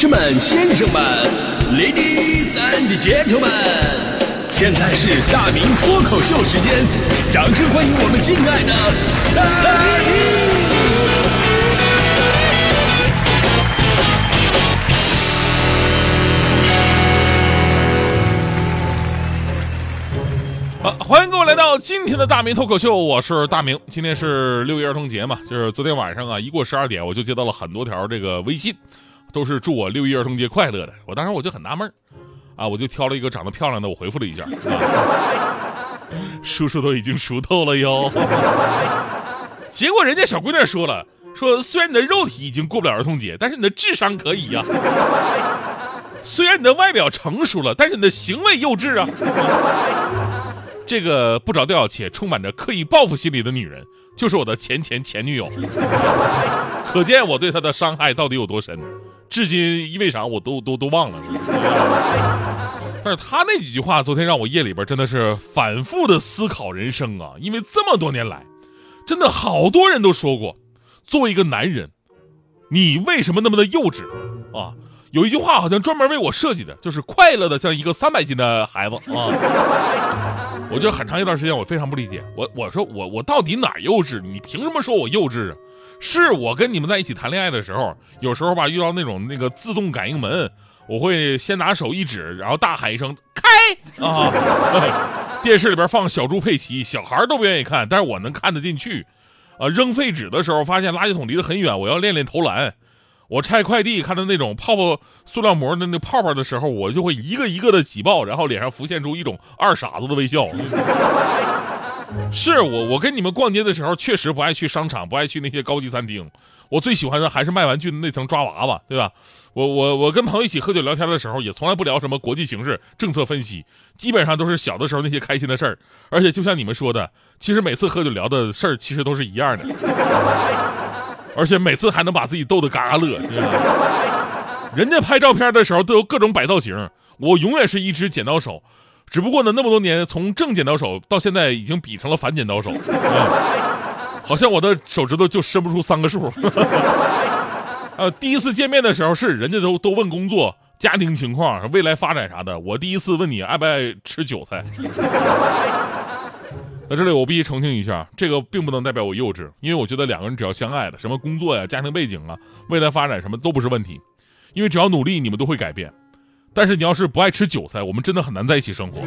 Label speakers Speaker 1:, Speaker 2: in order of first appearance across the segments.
Speaker 1: 士们、先生们，Ladies and Gentlemen，现在是大明脱口秀时间，掌声欢迎我们敬爱的大明！
Speaker 2: 好，欢迎各位来到今天的大明脱口秀，我是大明。今天是六一儿童节嘛，就是昨天晚上啊，一过十二点，我就接到了很多条这个微信，都是祝我六一儿童节快乐的。我当时我就很纳闷啊，我就挑了一个长得漂亮的，我回复了一下，啊、叔叔都已经熟透了哟。结果人家小姑娘说了，说虽然你的肉体已经过不了儿童节，但是你的智商可以呀、虽然你的外表成熟了，但是你的行为幼稚啊。这个不着调且充满着刻意报复心理的女人，就是我的前前前女友。可见我对她的伤害到底有多深，至今因为啥我都都都忘了。但是他那几句话，昨天让我夜里边真的是反复的思考人生啊！因为这么多年来，真的好多人都说过，作为一个男人，你为什么那么的幼稚啊？有一句话好像专门为我设计的，就是快乐的像一个三百斤的孩子啊。我就很长一段时间我非常不理解，我我说我我到底哪幼稚？你凭什么说我幼稚啊？是我跟你们在一起谈恋爱的时候，有时候吧遇到那种那个自动感应门，我会先拿手一指，然后大喊一声开啊。电视里边放小猪佩奇，小孩都不愿意看，但是我能看得进去。啊，扔废纸的时候发现垃圾桶离得很远，我要练练投篮。我拆快递看到那种泡泡塑料膜的那泡泡的时候，我就会一个一个的挤爆，然后脸上浮现出一种二傻子的微笑。是我，我跟你们逛街的时候确实不爱去商场，不爱去那些高级餐厅。我最喜欢的还是卖玩具的那层抓娃娃，对吧？我我我跟朋友一起喝酒聊天的时候，也从来不聊什么国际形势、政策分析，基本上都是小的时候那些开心的事儿。而且就像你们说的，其实每次喝酒聊的事儿其实都是一样的。而且每次还能把自己逗得嘎嘎乐。人家拍照片的时候都有各种摆造型，我永远是一只剪刀手，只不过呢，那么多年从正剪刀手到现在已经比成了反剪刀手，好像我的手指头就伸不出三个数。呃，第一次见面的时候是人家都都问工作、家庭情况、未来发展啥的，我第一次问你爱不爱吃韭菜。在这里，我必须澄清一下，这个并不能代表我幼稚，因为我觉得两个人只要相爱了，什么工作呀、家庭背景啊、未来发展什么都不是问题，因为只要努力，你们都会改变。但是你要是不爱吃韭菜，我们真的很难在一起生活。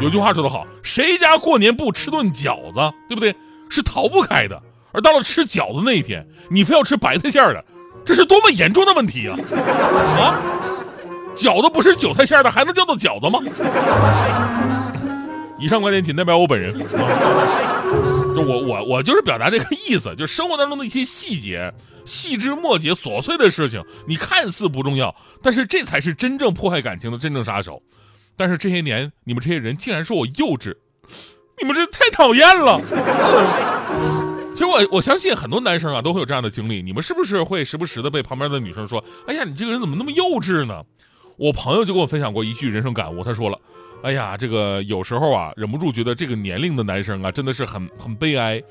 Speaker 2: 有句话说得好，谁家过年不吃顿饺子，对不对？是逃不开的。而到了吃饺子那一天，你非要吃白菜馅儿的，这是多么严重的问题啊！啊，饺子不是韭菜馅儿的，还能叫做饺子吗？以上观点仅代表我本人，就我我我就是表达这个意思，就生活当中的一些细节、细枝末节、琐碎的事情，你看似不重要，但是这才是真正破坏感情的真正杀手。但是这些年，你们这些人竟然说我幼稚，你们这太讨厌了。其实我我相信很多男生啊都会有这样的经历，你们是不是会时不时的被旁边的女生说：“哎呀，你这个人怎么那么幼稚呢？”我朋友就跟我分享过一句人生感悟，他说了。哎呀，这个有时候啊，忍不住觉得这个年龄的男生啊，真的是很很悲哀，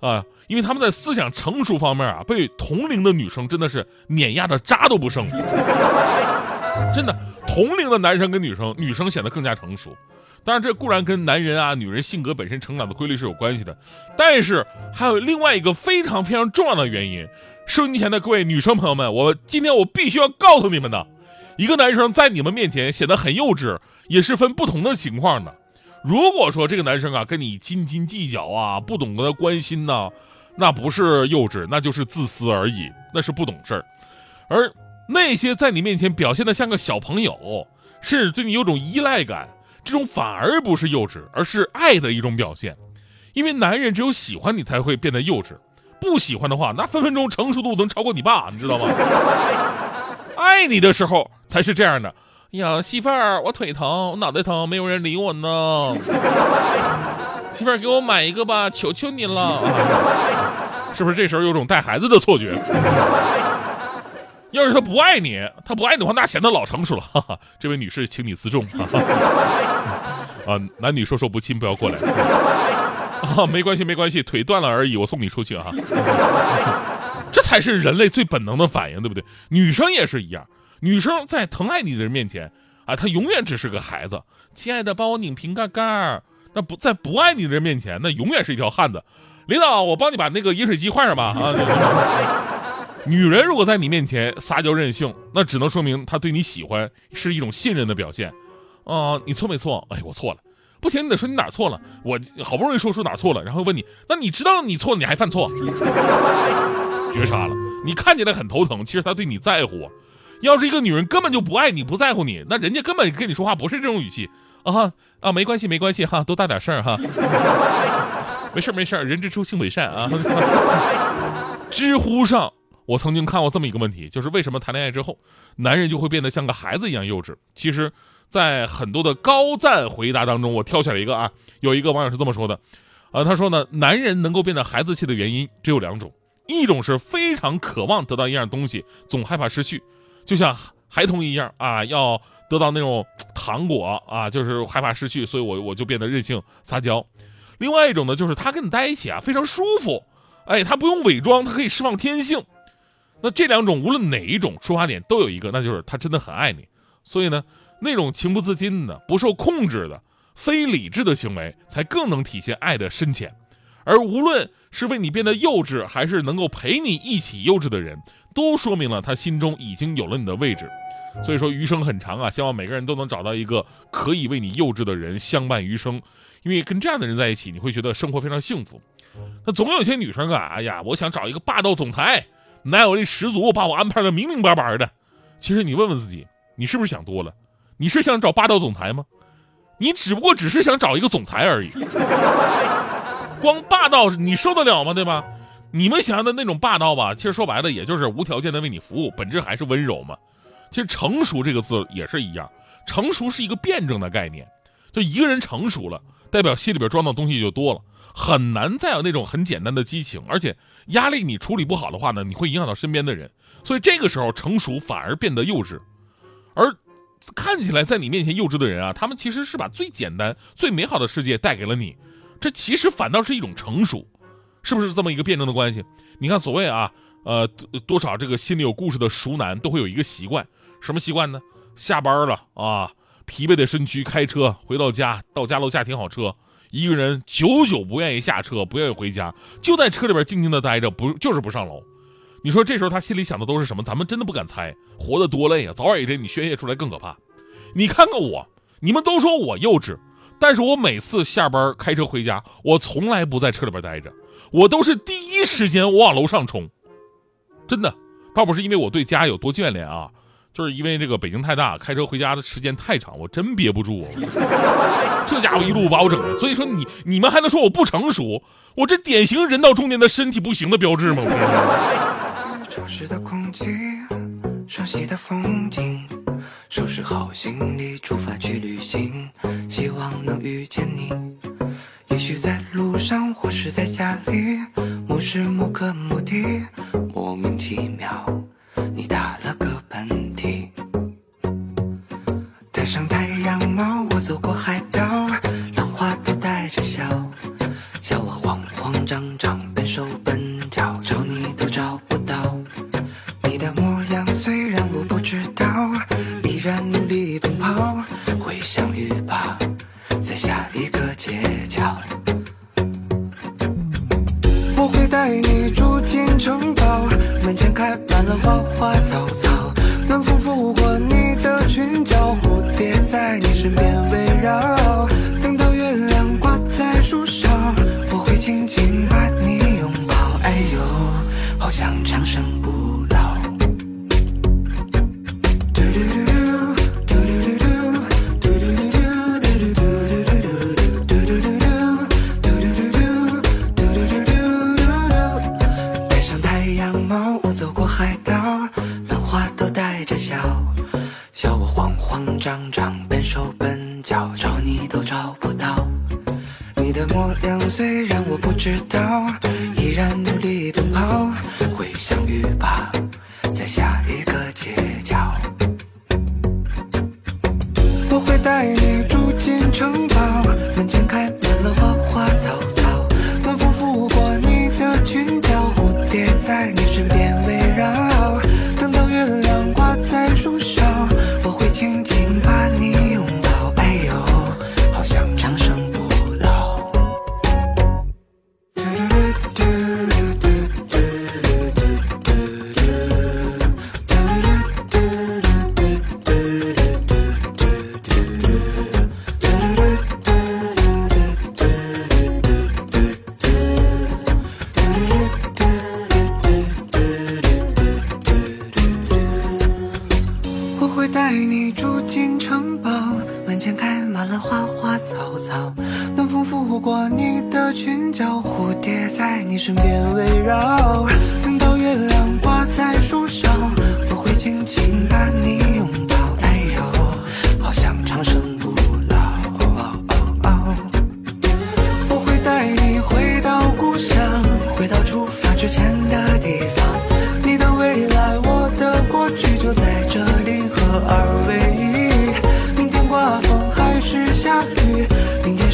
Speaker 2: 啊，因为他们在思想成熟方面啊，被同龄的女生真的是碾压的渣都不剩。真的，同龄的男生跟女生，女生显得更加成熟。当然，这固然跟男人啊、女人性格本身成长的规律是有关系的，但是还有另外一个非常非常重要的原因。收音机前的各位女生朋友们，我今天我必须要告诉你们的，一个男生在你们面前显得很幼稚。也是分不同的情况的。如果说这个男生啊跟你斤斤计较啊，不懂得关心呐、啊，那不是幼稚，那就是自私而已，那是不懂事儿。而那些在你面前表现的像个小朋友，甚至对你有种依赖感，这种反而不是幼稚，而是爱的一种表现。因为男人只有喜欢你才会变得幼稚，不喜欢的话，那分分钟成熟度能超过你爸，你知道吗？爱你的时候才是这样的。呀，媳妇儿，我腿疼，我脑袋疼，没有人理我呢。媳妇儿，给我买一个吧，求求你了。是不是这时候有种带孩子的错觉？要是他不爱你，他不爱你的话，那显得老成熟了。哈哈，这位女士，请你自重。哈哈啊，男女授受不亲，不要过来。啊，没关系，没关系，腿断了而已，我送你出去啊。这才是人类最本能的反应，对不对？女生也是一样，女生在疼爱你的人面前啊，她永远只是个孩子。亲爱的，帮我拧瓶盖盖儿。那不在不爱你的人面前，那永远是一条汉子。领导，我帮你把那个饮水机换上吧。啊，女人如果在你面前撒娇任性，那只能说明她对你喜欢是一种信任的表现。哦，你错没错？哎，我错了。不行，你得说你哪错了。我好不容易说出哪错了，然后问你，那你知道你错了，你还犯错？绝杀了！你看起来很头疼，其实他对你在乎。要是一个女人根本就不爱你，不在乎你，那人家根本跟你说话不是这种语气啊啊！没关系，没关系哈，多大点事儿哈。没事儿没事儿，人之初性本善啊。知乎上我曾经看过这么一个问题，就是为什么谈恋爱之后，男人就会变得像个孩子一样幼稚？其实，在很多的高赞回答当中，我挑选了一个啊，有一个网友是这么说的，啊，他说呢，男人能够变得孩子气的原因只有两种。一种是非常渴望得到一样东西，总害怕失去，就像孩童一样啊，要得到那种糖果啊，就是害怕失去，所以我我就变得任性撒娇。另外一种呢，就是他跟你在一起啊非常舒服，哎，他不用伪装，他可以释放天性。那这两种无论哪一种出发点都有一个，那就是他真的很爱你。所以呢，那种情不自禁的、不受控制的、非理智的行为，才更能体现爱的深浅。而无论是为你变得幼稚，还是能够陪你一起幼稚的人，都说明了他心中已经有了你的位置。所以说余生很长啊，希望每个人都能找到一个可以为你幼稚的人相伴余生，因为跟这样的人在一起，你会觉得生活非常幸福。那总有些女生啊，哎呀，我想找一个霸道总裁，男友力十足，把我安排的明明白白的。其实你问问自己，你是不是想多了？你是想找霸道总裁吗？你只不过只是想找一个总裁而已。光霸道你受得了吗？对吧？你们想象的那种霸道吧，其实说白了也就是无条件的为你服务，本质还是温柔嘛。其实成熟这个字也是一样，成熟是一个辩证的概念，就一个人成熟了，代表心里边装的东西就多了，很难再有那种很简单的激情，而且压力你处理不好的话呢，你会影响到身边的人，所以这个时候成熟反而变得幼稚，而看起来在你面前幼稚的人啊，他们其实是把最简单、最美好的世界带给了你。这其实反倒是一种成熟，是不是这么一个辩证的关系？你看，所谓啊，呃，多少这个心里有故事的熟男都会有一个习惯，什么习惯呢？下班了啊，疲惫的身躯开车回到家，到家楼下停好车，一个人久久不愿意下车，不愿意回家，就在车里边静静的待着，不就是不上楼。你说这时候他心里想的都是什么？咱们真的不敢猜，活得多累啊！早晚一天你宣泄出来更可怕。你看看我，你们都说我幼稚。但是我每次下班开车回家，我从来不在车里边待着，我都是第一时间我往楼上冲。真的，倒不是因为我对家有多眷恋啊，就是因为这个北京太大，开车回家的时间太长，我真憋不住。这家伙一路把我整的，所以说你你们还能说我不成熟？我这典型人到中年的身体不行的标志吗潮湿的空气？熟悉的风景。收拾好行李，出发去旅行，希望能遇见你。也许在路上，或是在家里，某时某刻某地，莫名其妙，你打了个喷嚏。戴上太阳帽，我走过海岛，我会带你住进城堡，门前开满了花花草草，暖风拂过你的裙角，蝴蝶在你身边围绕。的模样虽然我不知道，依然努力奔跑。会相遇吧，在下一个街角。我会带你住进城堡，门前开满了花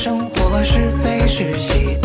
Speaker 3: 生活是悲是喜，